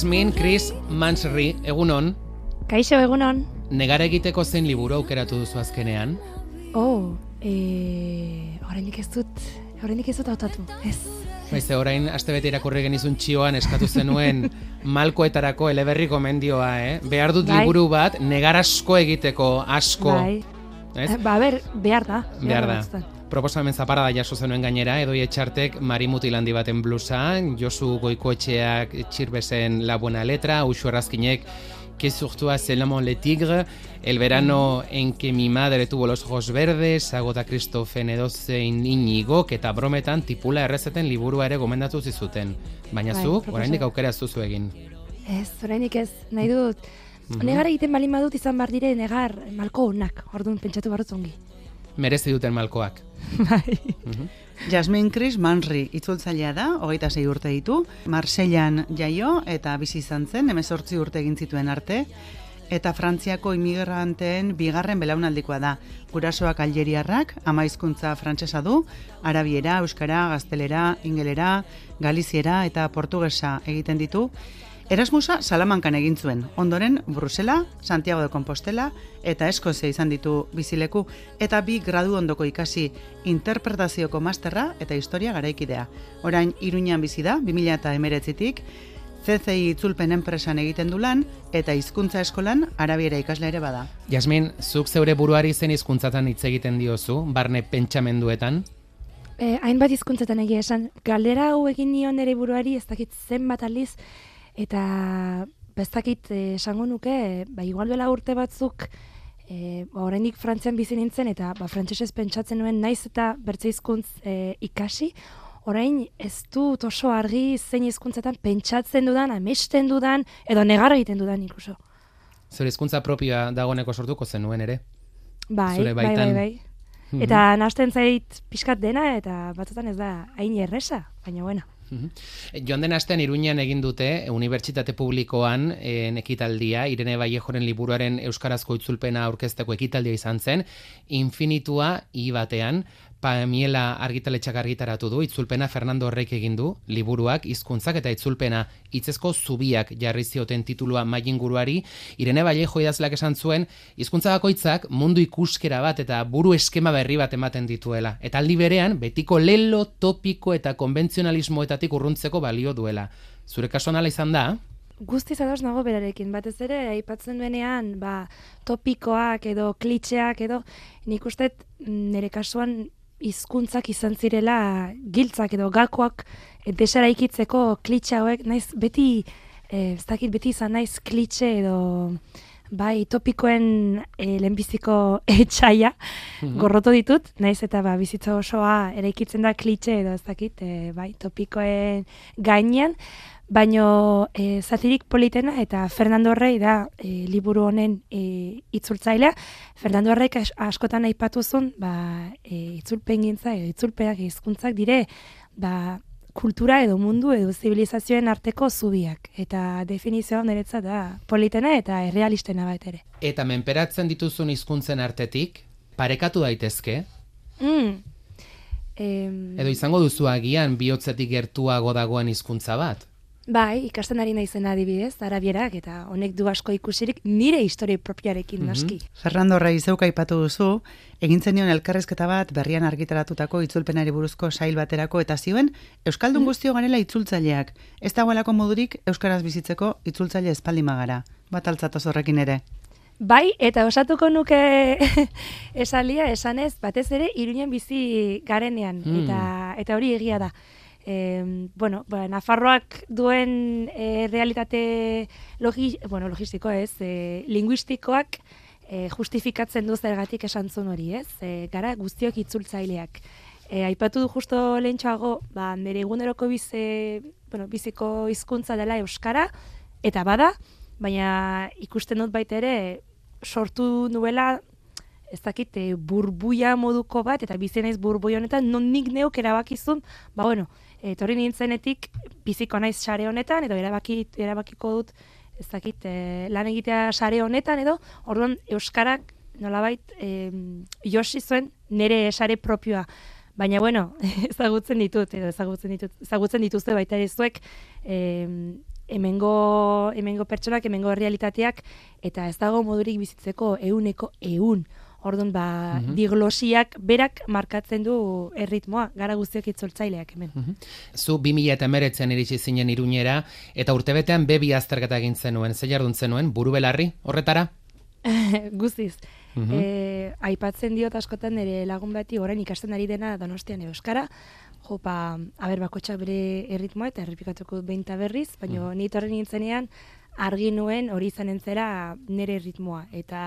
Jasmine Chris Mansri, egunon, Kaixo egunon. negara egiteko zen liburu aukeratu duzu azkenean. Oh, eh, oraindik ez dut, oraindik ez dut hautatu. Ez. Baize, orain astebete irakurri genizun txioan eskatu zenuen malkoetarako eleberri gomendioa, eh? Behar dut Bai. liburu bat, negar asko egiteko, asko. Bai. Ez? Eh, Ba, ber, behar da. Behar da. batzutan. Proposamen zaparra da jaso zenuen gainera, edo etxartek marimutilandi baten blusa, Josu Goikoetxeak txirbezen La Buena Letra, Uxu Errazkinek que surtua c'est l'amant le tigre, el verano en que mi madre tuvo los ojos verdes, Agota Christophe Nedoze Inigo, eta brometan tipula errezeten liburua ere gomendatu zizuten. Baina Bai, zu, oraindik aukera ez duzu egin. Ez, oraindik ez, nahi dut. Negar egiten balin badut izan bar dire negar malko onak, orduan pentsatu barut ongi. Merezi duten malkoak. Bai. Jasmine Chris Manri itzultzailea da, hogeita sei urte ditu, Marsellan jaio eta bizi izan zen, emezortzi urte egin zituen arte, eta Frantziako imigranteen bigarren belaunaldikoa da. Gurasoak algeriarrak, ama hizkuntza frantsesa du, arabiera, euskara, gaztelera, ingelera, galiziera eta portugesa egiten ditu, Erasmusa Salamankan egin zuen, ondoren Brusela, Santiago de Compostela eta Eskozia izan ditu bizileku, eta bi gradu ondoko ikasi interpretazioko masterra eta historia garaikidea. Orain Iruñan bizi da, 2019tik, CCI itzulpen enpresan egiten du lan eta hizkuntza eskolan arabiera ikasle ere bada. Jasmin, zuk zeure buruari zen hizkuntzatan hitz egiten diozu, barne pentsamenduetan, Eh, hainbat hizkuntzetan egia esan, galdera hau egin nion ere buruari ez dakit zenbat aldiz, eta ba, ez dakit eh, esango nuke, ba, igual duela urte batzuk, e, ba, oraindik frantzian bizi nintzen, eta ba, frantsesez pentsatzen nuen naiz eta bertze hizkuntz eh, ikasi, orain ez dut oso argi zein hizkuntzetan pentsatzen dudan, amesten dudan, edo negar egiten dudan inkluso. zure hizkuntza propioa dagoeneko sortuko zenuen ere. Bai, Zure bai, baitan. bai, bai. Eta nasten zait pixkat dena, eta batzutan ez da hain erresa, baina bueno. Mhm. Joan den astean Iruñan egin dute Unibertsitate Publikoan en ekitaldia, Irene Vallejoren liburuaren euskarazko itzulpena aurkezteko ekitaldia izan zen, infinitua i batean, Pamiela argitaletxak argitaratu du, itzulpena Fernando Horrek egin du, liburuak, hizkuntzak eta itzulpena, hitzezko zubiak jarri zioten titulua mainguruari, Irene Vallejo idazleak esan zuen, hizkuntza bakoitzak mundu ikuskera bat eta buru eskema berri bat ematen dituela. Eta aldi berean, betiko lelo, topiko eta konbentzionalismoetatik urruntzeko balio duela. Zure kasuan ala izan da, Guztiz ados nago berarekin, batez ere, aipatzen duenean, ba, topikoak edo klitxeak edo, nik uste nire kasuan hizkuntzak izan zirela giltzak edo gakoak e, desara ikitzeko klitxe hauek, naiz beti, e, ez dakit beti izan naiz klitxe edo bai topikoen e, lehenbiziko etxaia gorroto ditut, naiz eta ba, bizitza osoa eraikitzen da klitxe edo ez dakit, e, bai topikoen gainean, Baino e, zatirik politena eta Fernando Rey da e, liburu honen e, itzultzailea. Fernando Rey as- askotan aipatu zuen, ba, e, itzulpengintza edo itzulpenak hizkuntzak dire, ba, kultura edo mundu edo zibilizazioen arteko zubiak. Eta definizioa niretzat da politena eta errealistena bat ere. eta menperatzen dituzun hizkuntzen artetik, parekatu daitezke, Mm. Em, edo izango duzu agian bihotzetik gertuago dagoen hizkuntza bat. Bai, ikasten ari naizen adibidez, arabierak, eta honek du asko ikusirik nire historia propioarekin noski. Fernando Rey zeuk aipatu duzu, egin zenion elkarrezketa bat berrian argitaratutako itzulpenari buruzko sail baterako eta zioen Euskaldun guztio garela itzultzaileak. Ez dagoelako modurik Euskaraz bizitzeko itzultzaile espaldi magara. Bat altzatoz horrekin ere. Bai, eta osatuko nuke esalia esanez, batez ere iruñan bizi garenean, Mm. eta, eta hori egia da. E, bueno, ba, Nafarroak duen e, realitate logi, bueno, logistiko ez, e, linguistikoak e, justifikatzen du zergatik esan zuen hori, ez? E, gara guztiok itzultzaileak. E, aipatu du justo lehentxoago, ba, nire eguneroko bize, bueno, biziko hizkuntza dela euskara, eta bada, baina ikusten dut baita ere sortu nuela ez dakit, burbuia moduko bat, eta bizi naiz burbuia honetan, non nik neuk erabakizun, ba bueno, etorri nintzenetik biziko naiz sare honetan, edo erabaki, erabakiko dut, ez dakit, e, lan egitea sare honetan, edo, orduan Euskarak nolabait e, josi zuen nire sare propioa. Baina, bueno, ezagutzen ditut, edo ezagutzen ditut, ezagutzen dituzte baita ere zuek, e, hemengo, hemengo pertsonak, hemengo realitateak, eta ez dago modurik bizitzeko euneko eun. Orduan, ba, Mhm. diglosiak berak markatzen du erritmoa, gara guztiok itzultzaileak hemen. Mhm. Zu 2000 eta emeretzen iritsi zinen iruñera, eta urtebetean bebi azterketa egin zenuen, ze jardun zenuen, buru belarri, horretara? Guztiz. Mhm. E, aipatzen diot askotan ere lagun bati orain ikasten ari dena Donostian euskara. Jo, pa, aber bakotxak bere erritmoa eta errepikatuko behin eta berriz, baina Mhm. ni torren nintzenean argi nuen hori izanen zera nire erritmoa. Eta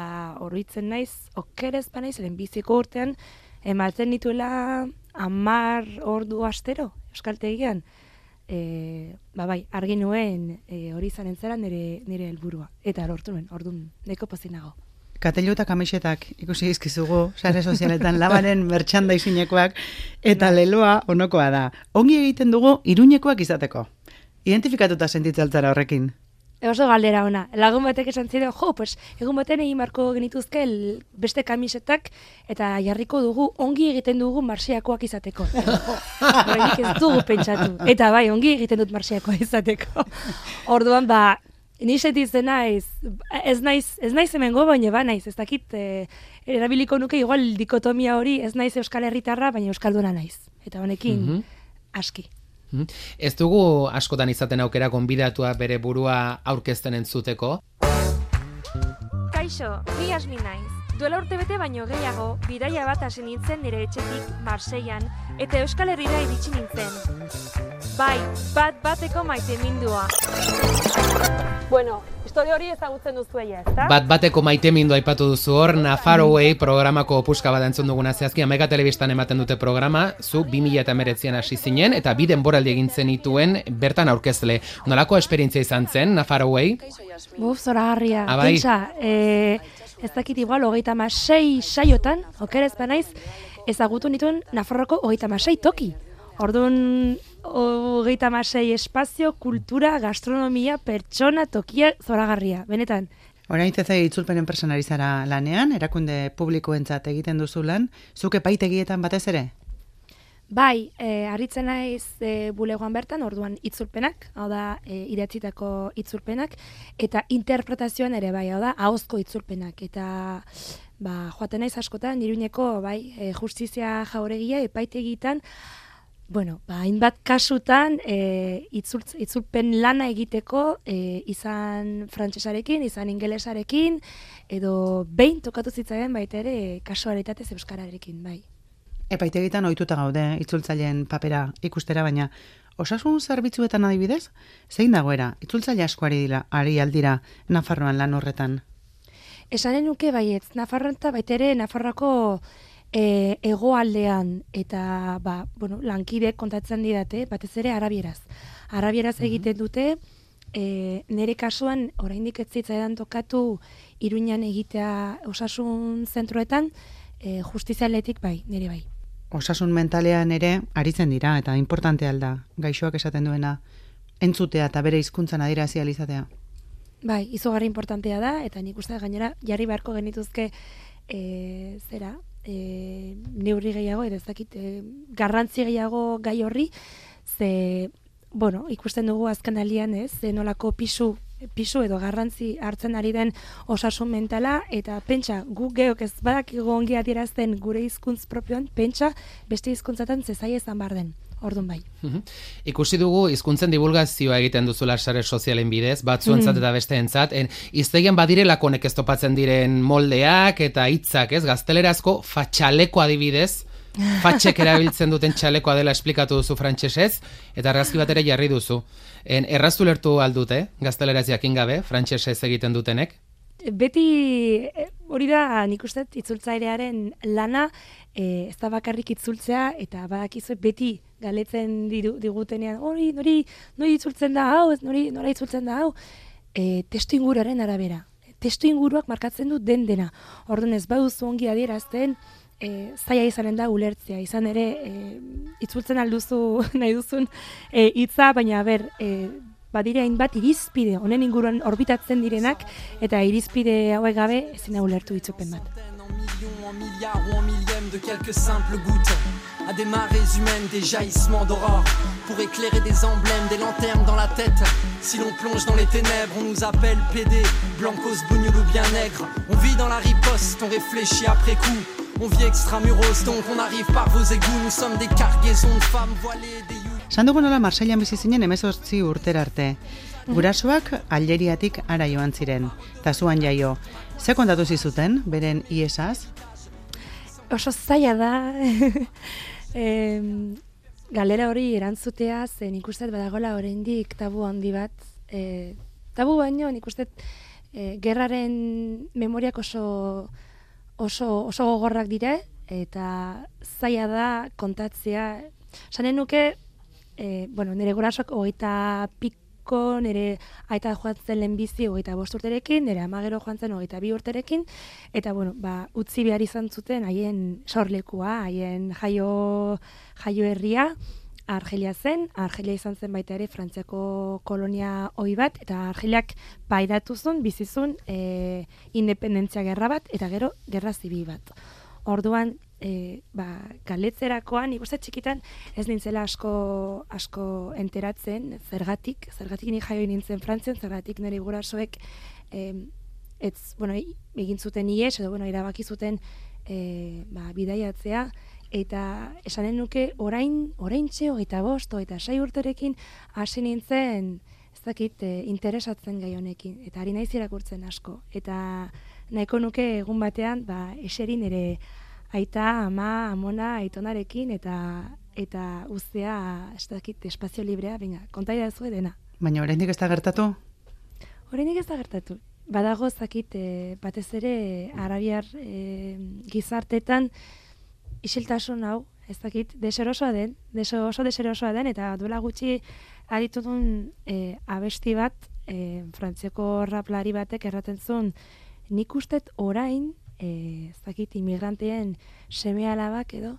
horritzen naiz, okerez ba naiz, eren biziko urtean, ematen nituela amar ordu astero, euskaltegian. E, ba bai, argi nuen e, hori izanen zera nire, nire helburua. Eta lortu nuen, orduan, neko pozinago. Katelu eta kamisetak ikusi dizkizugu, sare sozialetan labaren merchandisingnekoak eta leloa onokoa da. Ongi egiten dugu iruñekoak izateko. Identifikatuta sentitzaltzara horrekin. E, Oso galdera ona. Lagun batek esan ziren, jo, pues, egun baten egin marko genituzke beste kamisetak eta jarriko dugu ongi egiten dugu marsiakoak izateko. Horrenik ez dugu pentsatu. Eta bai, ongi egiten dut marsiakoa izateko. Orduan, ba, ni setitzen naiz, ez naiz, ez naiz hemengo, baina ba naiz, ez dakit, eh, erabiliko nuke igual dikotomia hori, ez naiz euskal herritarra, baina euskalduna naiz. Eta honekin, Mhm. aski. Mhm. Ez dugu askotan izaten aukera gonbidatua bere burua aurkezten entzuteko. Kaixo, ni Asmi naiz. Duela urte baino gehiago, bidaia bat hasi nintzen nire etxetik Marseian, eta Euskal Herrira iritsi nintzen. Bai, bat bateko maite mindua. Bueno, historia hori ezagutzen duzu eia, ezta? Bat bateko maite mindu aipatu duzu hor, Nafarroei programako opuska bat entzun duguna zehazki, Amega Telebistan ematen dute programa, zu 2000 eta meretzian hasi zinen, eta bi denboraldi egin zenituen bertan aurkezle. Nolako esperientzia izan zen, Nafarroei? Buf, zoragarria. Ah, bai. Pentsa, e, ez dakit igual, hogeita sei saiotan, okerez naiz, ezagutu nituen Nafarroko hogeita sei toki. Orduan, hogeita sei espazio, kultura, gastronomia, pertsona, tokia, zoragarria. Benetan, Orain itzai itzulpen enpresan ari zara lanean, erakunde publikoentzat egiten duzu lan, zuke paitegietan batez ere? Bai, e, aritzen naiz e, bulegoan bertan, orduan itzulpenak, hau da, e, idatzitako itzulpenak, eta interpretazioan ere bai, hau da, ahozko itzulpenak. Eta, ba, joaten naiz askotan, iruñeko, bai, e, justizia jauregia, epaitegitan, bueno, ba, hainbat kasutan e, itzultz, itzulpen lana egiteko e, izan frantsesarekin, izan ingelesarekin, edo behin tokatu zitzaidan baita ere kasualitatez euskararekin, bai. Epaitegitan ohituta gaude itzultzaileen papera ikustera, baina osasun zerbitzuetan adibidez, zein dagoera itzultzaile asko ari dira, ari aldira Nafarroan lan horretan? Esanen nuke baietz, Nafarroan eta baita ere Nafarroako e, egoaldean eta ba, bueno, lankide kontatzen didate, batez ere arabieraz. Arabieraz egiten dute, e, nire kasuan oraindik ez zitzaidan tokatu Iruñan egitea osasun zentroetan, e, justizialetik bai, nire bai. Osasun mentalean ere aritzen dira, eta importantea alda, gaixoak esaten duena, entzutea eta bere hizkuntzan adierazi ahal izatea. Bai, izugarri importantea da, eta nik uste gainera jarri beharko genituzke e, zera, e, neurri gehiago, edo ez dakit, e, garrantzi gehiago gai horri, ze, bueno, ikusten dugu azken alian, ez, ze nolako pisu pisu edo garrantzi hartzen ari den osasun mentala eta pentsa gu geok ez badakigu ongi adierazten gure hizkuntz propioan pentsa beste hizkuntzatan zezai izan bar den. Ordun bai. Mhm. Ikusi dugu hizkuntzen divulgazioa egiten duzula sare sozialen bidez, batzuentzat eta besteentzat, en hiztegian badirelako honek ez topatzen diren moldeak eta hitzak, ez? Gaztelerazko fatxaleko adibidez, fatxek erabiltzen duten txalekoa dela esplikatu duzu frantsesez eta argazki bat ere jarri duzu. En erraztu lertu aldute, gazteleraz jakin gabe, frantsesez egiten dutenek. Beti eh, hori da nik uste dut itzultzailearen lana eh, ez da bakarrik itzultzea eta badakizu beti galetzen diru, digutenean hori nori nori itzultzen da hau, nori nora itzultzen da hau. E, testu inguruaren arabera. Testu inguruak markatzen du den dena. Orduan ez baduzu ongi adierazten e, zaila izanen da ulertzea. Izan ere e, itzultzen alduzu nahi duzun e, hitza, baina ber, e, badire hainbat irizpide, honen inguruan orbitatzen direnak, eta irizpide hauek gabe ezin ulertu itzulpen bat. À des marées humaines, des jaillissements d'aurore, pour éclairer des emblèmes, des lanternes dans la tête. Si l'on plonge dans les ténèbres, on nous appelle PD, blancos, bougnoul ou bien nègre. On vit dans la riposte, on réfléchit après coup. On vit extramuros, donc on arrive par vos égouts. Nous sommes des cargaisons de femmes voilées, des you. San dugu nola Marsailan bizi zinen emezortzi urtera arte. Gurasoak alderiatik ara joan ziren, eta zuan jaio. Ze kontatu zizuten, beren iesaz? Oso zaila da, em, galera hori erantzutea, ze nik uste dut badagola oraindik tabu handi bat. E, tabu baino nik uste e, gerraren memoriak oso, oso, oso gogorrak dire, eta zaila da kontatzea. Sanen nuke, e, bueno, nire gurasoak hogeita piko, nire aita joan zen lehenbizi hogeita bost urterekin, nire amagero joan zen hogeita bi urterekin, eta, bueno, ba, utzi behar izan zuten haien sorlekua, haien jaio, jaio herria, Argelia zen, Argelia izan zen baita ere Frantziako kolonia ohi bat, eta Argeliak pairatu zuen, bizizun, e, independentzia gerra bat, eta gero gerra zibil bat. Orduan, e, ba, galetzerakoan, nik uste txikitan ez nintzela asko, asko enteratzen, zergatik, zergatik ni jaio nintzen Frantzian, zergatik nire gurasoek e, ez, bueno, egin zuten ies, edo, bueno, erabaki zuten e, ba, bidaiatzea, eta esanen nuke orain, orain txe, hogeita bost, hogeita sei urterekin, hasi nintzen, ez dakit, e, interesatzen gai honekin, eta ari naiz irakurtzen asko. Eta nahiko nuke egun batean, ba, eserin ere aita, ama, amona, aitonarekin, eta eta uztea, ez dakit, espazio librea, venga, konta idazu dena. Baina oraindik ez da gertatu? Horreinik ez da gertatu. Badago zakit, e, batez ere arabiar e, gizartetan isiltasun hau, ez dakit, deserosoa den, deso, oso deserosoa den, eta duela gutxi aditu duen e, abesti bat, e, frantziako raplari batek erraten zuen, nik ustet orain, e, ez dakit, imigranteen seme alabak edo,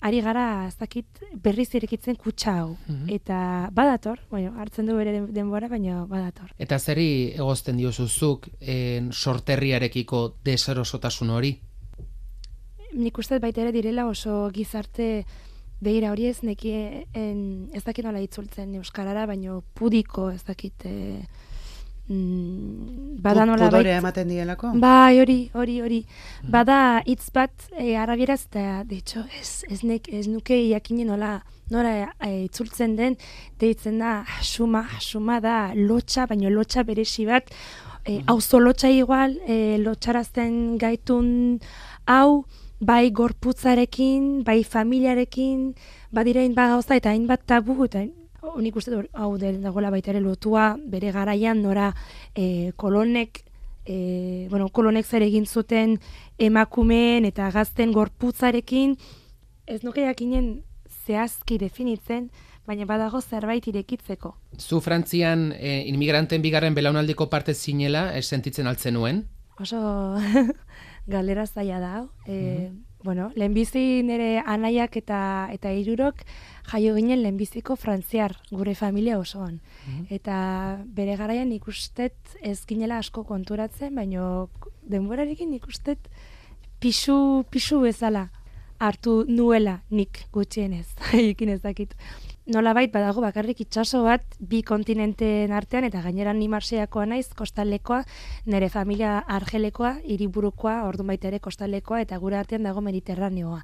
ari gara, ez dakit, berriz irekitzen kutsa hau. Mhm. Eta badator, bueno, hartzen du bere den- denbora, baina badator. Eta zeri egozten diozuzuk en, sorterriarekiko deserosotasun hori? nik uste baita ere direla oso gizarte begira hori ez nekien ez dakit nola itzultzen euskarara, baino pudiko ez dakit e, mm, bada nola Pudorea ematen dielako? Bai, hori, hori, hori. Bada hitz bat e, arabieraz eta de hecho ez ez nek ez nuke jakinen nola nola e, itzultzen den. Deitzen da suma, suma da lotxa, baino lotxa beresi bat. E, auzo lotxa igual e, lotxarazten gaitun hau bai gorputzarekin, bai familiarekin, badira hainbat gauza eta hainbat tabu eta nik uste hau del dagoela baita ere lotua bere garaian nora e, kolonek e, bueno, kolonek zer egin zuten emakumeen eta gazten gorputzarekin ez nuke jakinen zehazki definitzen, baina badago zerbait irekitzeko. Zu Frantzian e, inmigranten bigarren belaunaldiko parte zinela, ez sentitzen altzen nuen? Oso galera zaila da. E, Bueno, lehenbizi nire anaiak eta eta hirurok jaio ginen lehenbiziko frantziar gure familia osoan. Eta bere garaian ikustet ez ginela asko konturatzen, baino denborarekin ikustet pisu, pisu bezala hartu nuela nik gutxienez, ekin ez dakit. Nolabait badago bakarrik itsaso bat bi kontinenteen artean eta gainera ni Marsellakoa naiz, kostalekoa, nire familia argelekoa, hiriburukoa, orduan baita ere kostalekoa eta gure artean dago mediterraneoa.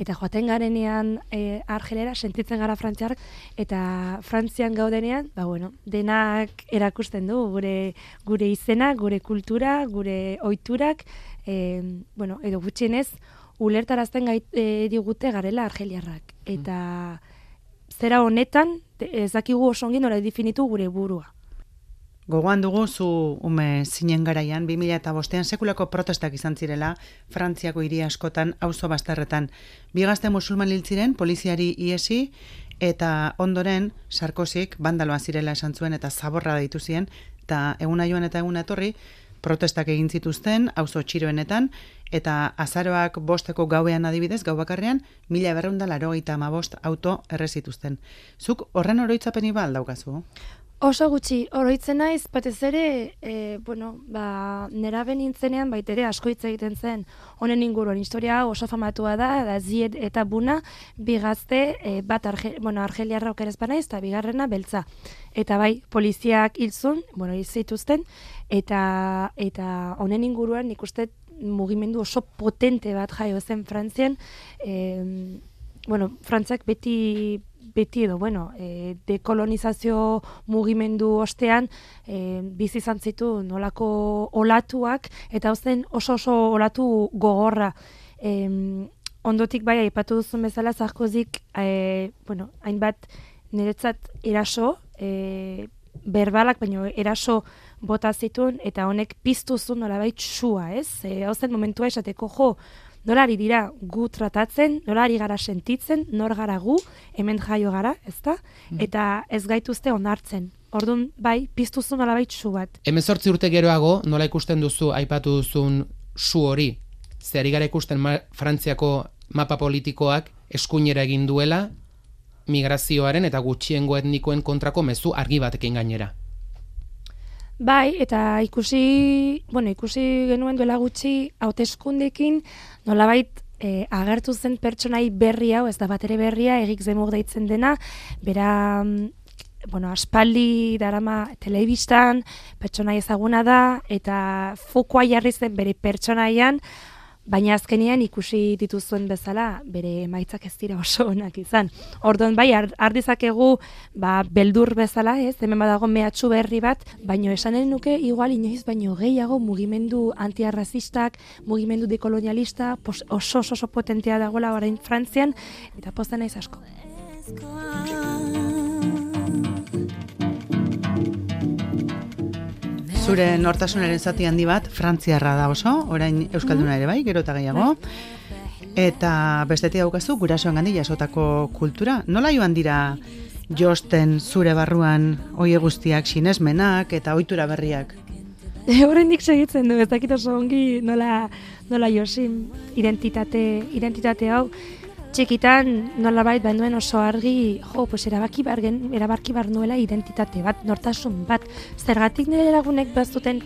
Eta joaten garenean e, argelera sentitzen gara frantziarrak eta Frantzian gaudenean, ba bueno, denak erakusten du gure gure izena, gure kultura, gure ohiturak, e, bueno, edo gutxienez ulertarazten gait, e, digute garela argeliarrak. Eta zera honetan, ez dakigu oso ongi nola definitu gure burua. Gogoan dugu zu ume zinen garaian, 2005an sekulako protestak izan zirela, Frantziako hiri askotan, auzo bastarretan. Bigazte musulman hil ziren, poliziari iesi, eta ondoren, Sarkozik, bandaloa zirela esan zuen, eta zaborra deitu zien, eta eguna joan eta eguna etorri, protestak egin zituzten, auzo txiroenetan, eta azaroak bosteko gauean adibidez, gau bakarrean, mila berreunda laro auto errezituzten. Zuk horren oroitzapeni ba aldaukazu? Oso gutxi, oroitzen naiz, batez ere, e, bueno, ba, nera benintzenean baitere asko hitz egiten zen, honen inguruan historia oso famatua da, da ziet eta buna, bigazte, e, bat arge, bueno, argeliarra okerez banaiz, eta bigarrena beltza. Eta bai, poliziak hilzun, bueno, izituzten, eta eta honen inguruan nik uste mugimendu oso potente bat jaio zen Frantzian, e, bueno, Frantziak beti beti edo, bueno, e, dekolonizazio mugimendu ostean e, bizi izan zitu nolako olatuak, eta zen oso oso olatu gogorra. E, ondotik bai, aipatu duzun bezala, zarkozik, e, bueno, hainbat niretzat eraso, e, berbalak, baino eraso bota zituen, eta honek piztu zuen nolabait sua, ez? E, hau zen momentua esateko, jo, nolari dira gu tratatzen, nolari gara sentitzen, nor gara gu, hemen jaio gara, ezta? Mm. Eta ez gaituzte onartzen. Ordun bai, piztuzu nola baitzu bat. Hemen sortzi urte geroago, nola ikusten duzu, aipatu duzun su hori, zehari gara ikusten Frantziako mapa politikoak eskuinera egin duela, migrazioaren eta gutxiengo etnikoen kontrako mezu argi batekin gainera. Bai, eta ikusi, bueno, ikusi genuen duela gutxi hauteskundekin nolabait e, agertu zen pertsonai berri hau, ez da bat ere berria, egik zemur deitzen dena, bera, mm, bueno, aspaldi darama telebistan, pertsonai ezaguna da, eta fokoa jarri zen bere pertsonaian, baina azkenean ikusi dituzuen bezala bere emaitzak ez dira oso onak izan. Orduan bai ardizakegu ba beldur bezala, ez? Hemen badago mehatxu berri bat, baino esanen nuke igual inoiz baino gehiago mugimendu antiarrazistak, mugimendu dekolonialista oso oso, oso potentea dagoela orain Frantzian eta posta naiz asko. Zure nortasunaren zati handi bat, frantziarra da oso, orain Euskalduna ere bai, gero eta gehiago. Eta bestetik daukazu, gurasoan gandi jasotako kultura. Nola joan dira josten zure barruan oie guztiak, sinesmenak eta ohitura berriak? Horrendik segitzen du, ez dakit oso ongi nola, nola josin identitate, identitate hau txikitan nolabait bainuen oso argi, jo, pues erabaki bargen, erabaki bar nuela identitate bat, nortasun bat. Zergatik nire lagunek bazuten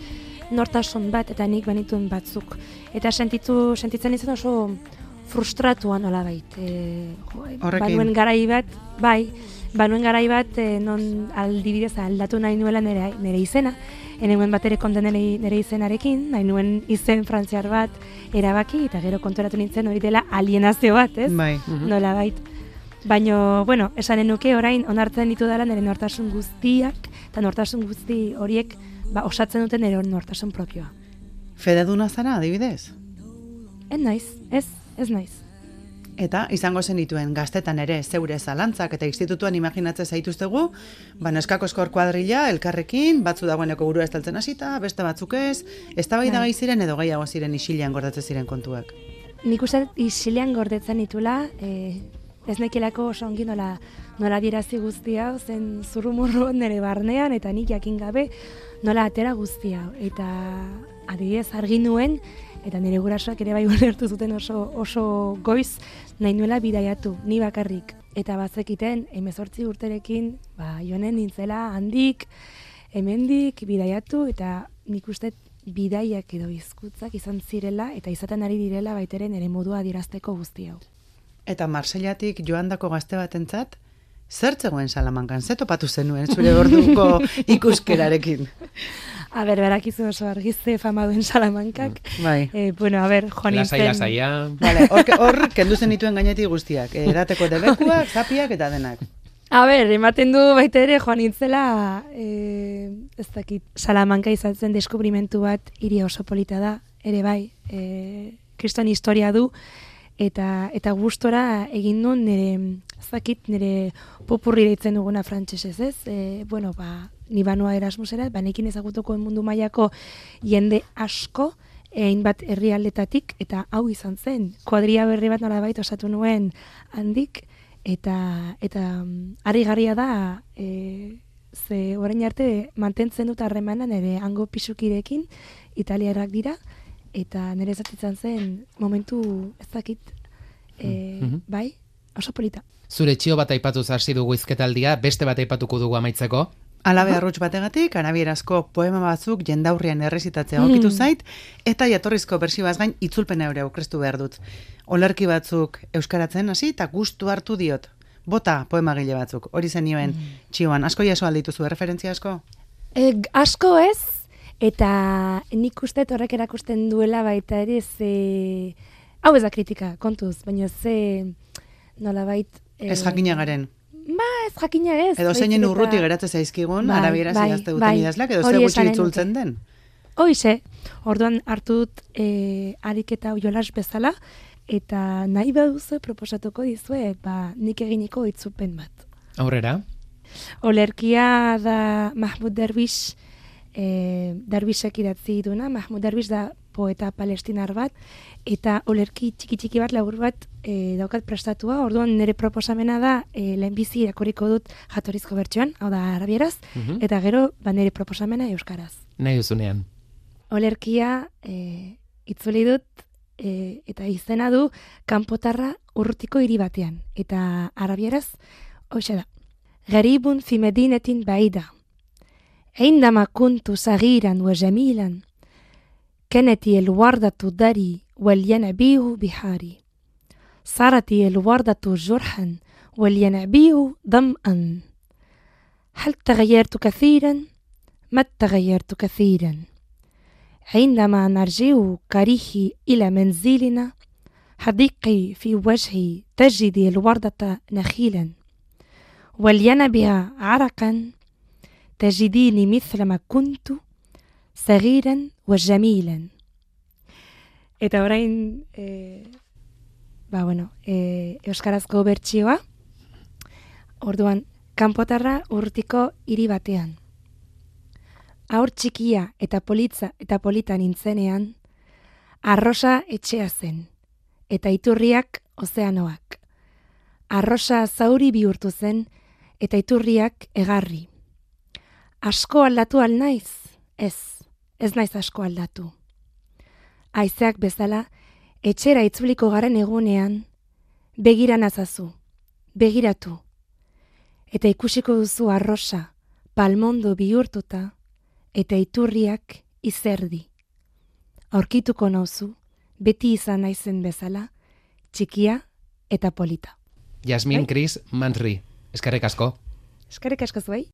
nortasun bat eta nik banituen batzuk. Eta sentitu, sentitzen izan oso frustratuan nolabait. E, jo, banuen garai bat, bai, banuen garai bat e, non aldibidez aldatu nahi nuela nire, nire izena eneguen bat ere konten nire izenarekin, nahi nuen izen frantziar bat erabaki, eta gero kontoratu nintzen hori dela alienazio bat, ez? Bai. Mhm. Nola bait. Baina, bueno, esanen nuke orain onartzen ditu dela nire nortasun guztiak, eta nortasun guzti horiek ba, osatzen duten nire nortasun propioa. Fededuna zara, adibidez? Ez naiz, ez, ez naiz. Eta izango zen dituen gaztetan ere zeure zalantzak eta institutuan imaginatze zaituztegu, ba neskako eskor kuadrilla elkarrekin, batzu dagoeneko burua estaltzen hasita, beste batzuk ez, eztabaida bai. gai ziren edo gehiago ziren isilean gordatzen ziren kontuak. Nik uste isilean gordetzen ditula, e, ez nekilako oso ongi nola, nola dirazi guztia, zen zurrumurru nire barnean, eta nik jakin gabe nola atera guztia. Eta adibidez argi nuen, eta nire gurasoak ere bai ulertu zuten oso, oso goiz, nahi nuela bidaiatu, ni bakarrik. Eta bazekiten, emezortzi urterekin, ba, joanen nintzela handik, hemendik bidaiatu, eta nik uste bidaiak edo hizkutzak izan zirela, eta izaten ari direla baiteren ere modua dirazteko guzti hau. Eta Marseillatik joandako gazte batentzat, zertzegoen salamankan, zetopatu zenuen zure orduko ikuskerarekin? A ber, berakizu oso argizte fama duen salamankak. Bai. Eh, bueno, a ber, jo nintzen... Lasai, lasai, Vale, hor, hor kendu zen dituen gainetik guztiak. Edateko debekuak, zapiak eta denak. A ber, ematen du baita ere, joan nintzela, eh, ez dakit, salamanka izan zen deskubrimentu bat, hiri oso polita da, ere bai, eh, kriston historia du, eta eta gustora egin du nire, ez dakit, nire popurri deitzen duguna frantsesez, ez? Eh, bueno, ba, ni banoa Erasmusera, banekin ezagutuko mundu mailako jende asko, egin bat herrialdetatik eta hau izan zen. Kuadria berri bat nola baita osatu nuen handik, eta eta um, ari garria da, e, ze orain arte mantentzen dut harremanan ere hango pisukirekin, italiarak dira, eta nire zatitzen zen momentu ez dakit, e, mm -hmm. bai, oso polita. Zure txio bat aipatu zarsi dugu izketaldia, beste bat aipatuko dugu amaitzeko? Alabe arruts bategatik, arabierazko poema batzuk jendaurrian errezitatzea okitu Mm. zait, eta jatorrizko bersioaz gain itzulpena ere aukrestu behar dut. Olerki batzuk euskaratzen hasi eta gustu hartu diot. Bota poema gile batzuk, hori zen nioen txioan. Asko jaso aldituzu, referentzia asko? E, asko ez, eta nik uste horrek erakusten duela baita ere ze... Hau ez da kritika, kontuz, baina ze nolabait... e, Ez jakina garen. Ba, ez jakina ez. Edo zeinen urruti geratzen zaizkigun, Bai, arabieraz bai, duten bai. idazleak, edo ze gutxi itzultzen den. Hoize, orduan hartu dut e, ariketa jolas bezala, eta nahi baduzu proposatuko dizue, ba, nik eginiko itzupen bat. Aurrera. Olerkia da Mahmud Derbish, e, Derbishek idatzi duna, Mahmud Derbish da poeta palestinar bat, eta olerki txiki-txiki bat labur bat e, daukat prestatua, orduan nire proposamena da e, lehenbizi irakurriko dut jatorrizko bertsioan, hau da arabieraz, Mhm. eta gero ba nire proposamena euskaraz. Nahi duzunean. Olerkia e, itzuli dut e, eta izena du kanpotarra urrutiko hiri batean eta arabieraz hoxe da. غريب في مدينة بعيدة عندما كنت صغيرا وجميلا كانت الوردة دري والينبيع بحاري. صارت الوردة جرحا والينبيع ظمأ هل تغيرت كثيرا؟ ما تغيرت كثيرا. عندما نرجع كريهي إلى منزلنا حديقي في وجهي تجد الوردة نخيلا. والينبع عرقا. تجديني مثل ما كنت صغيرا وجميلا. Eta orain e, ba bueno e, euskarazko bertsioa orduan kanpotarra urtiko hiri batean. Aur txikia eta politza eta polita nintzenean arrosa etxea zen eta iturriak ozeanoak. Arrosa zauri bihurtu zen eta iturriak egarri. Asko aldatu al naiz? Ez ez naiz asko aldatu. Aizeak bezala, etxera itzuliko garen egunean, begira nazazu, begiratu. Eta ikusiko duzu arrosa, palmondo bihurtuta, eta iturriak izerdi. Aurkituko nauzu, beti izan naizen bezala, txikia eta polita. Jasmin Bai. Cris Mansri. Eskerrik asko. Eskerrik asko zuei?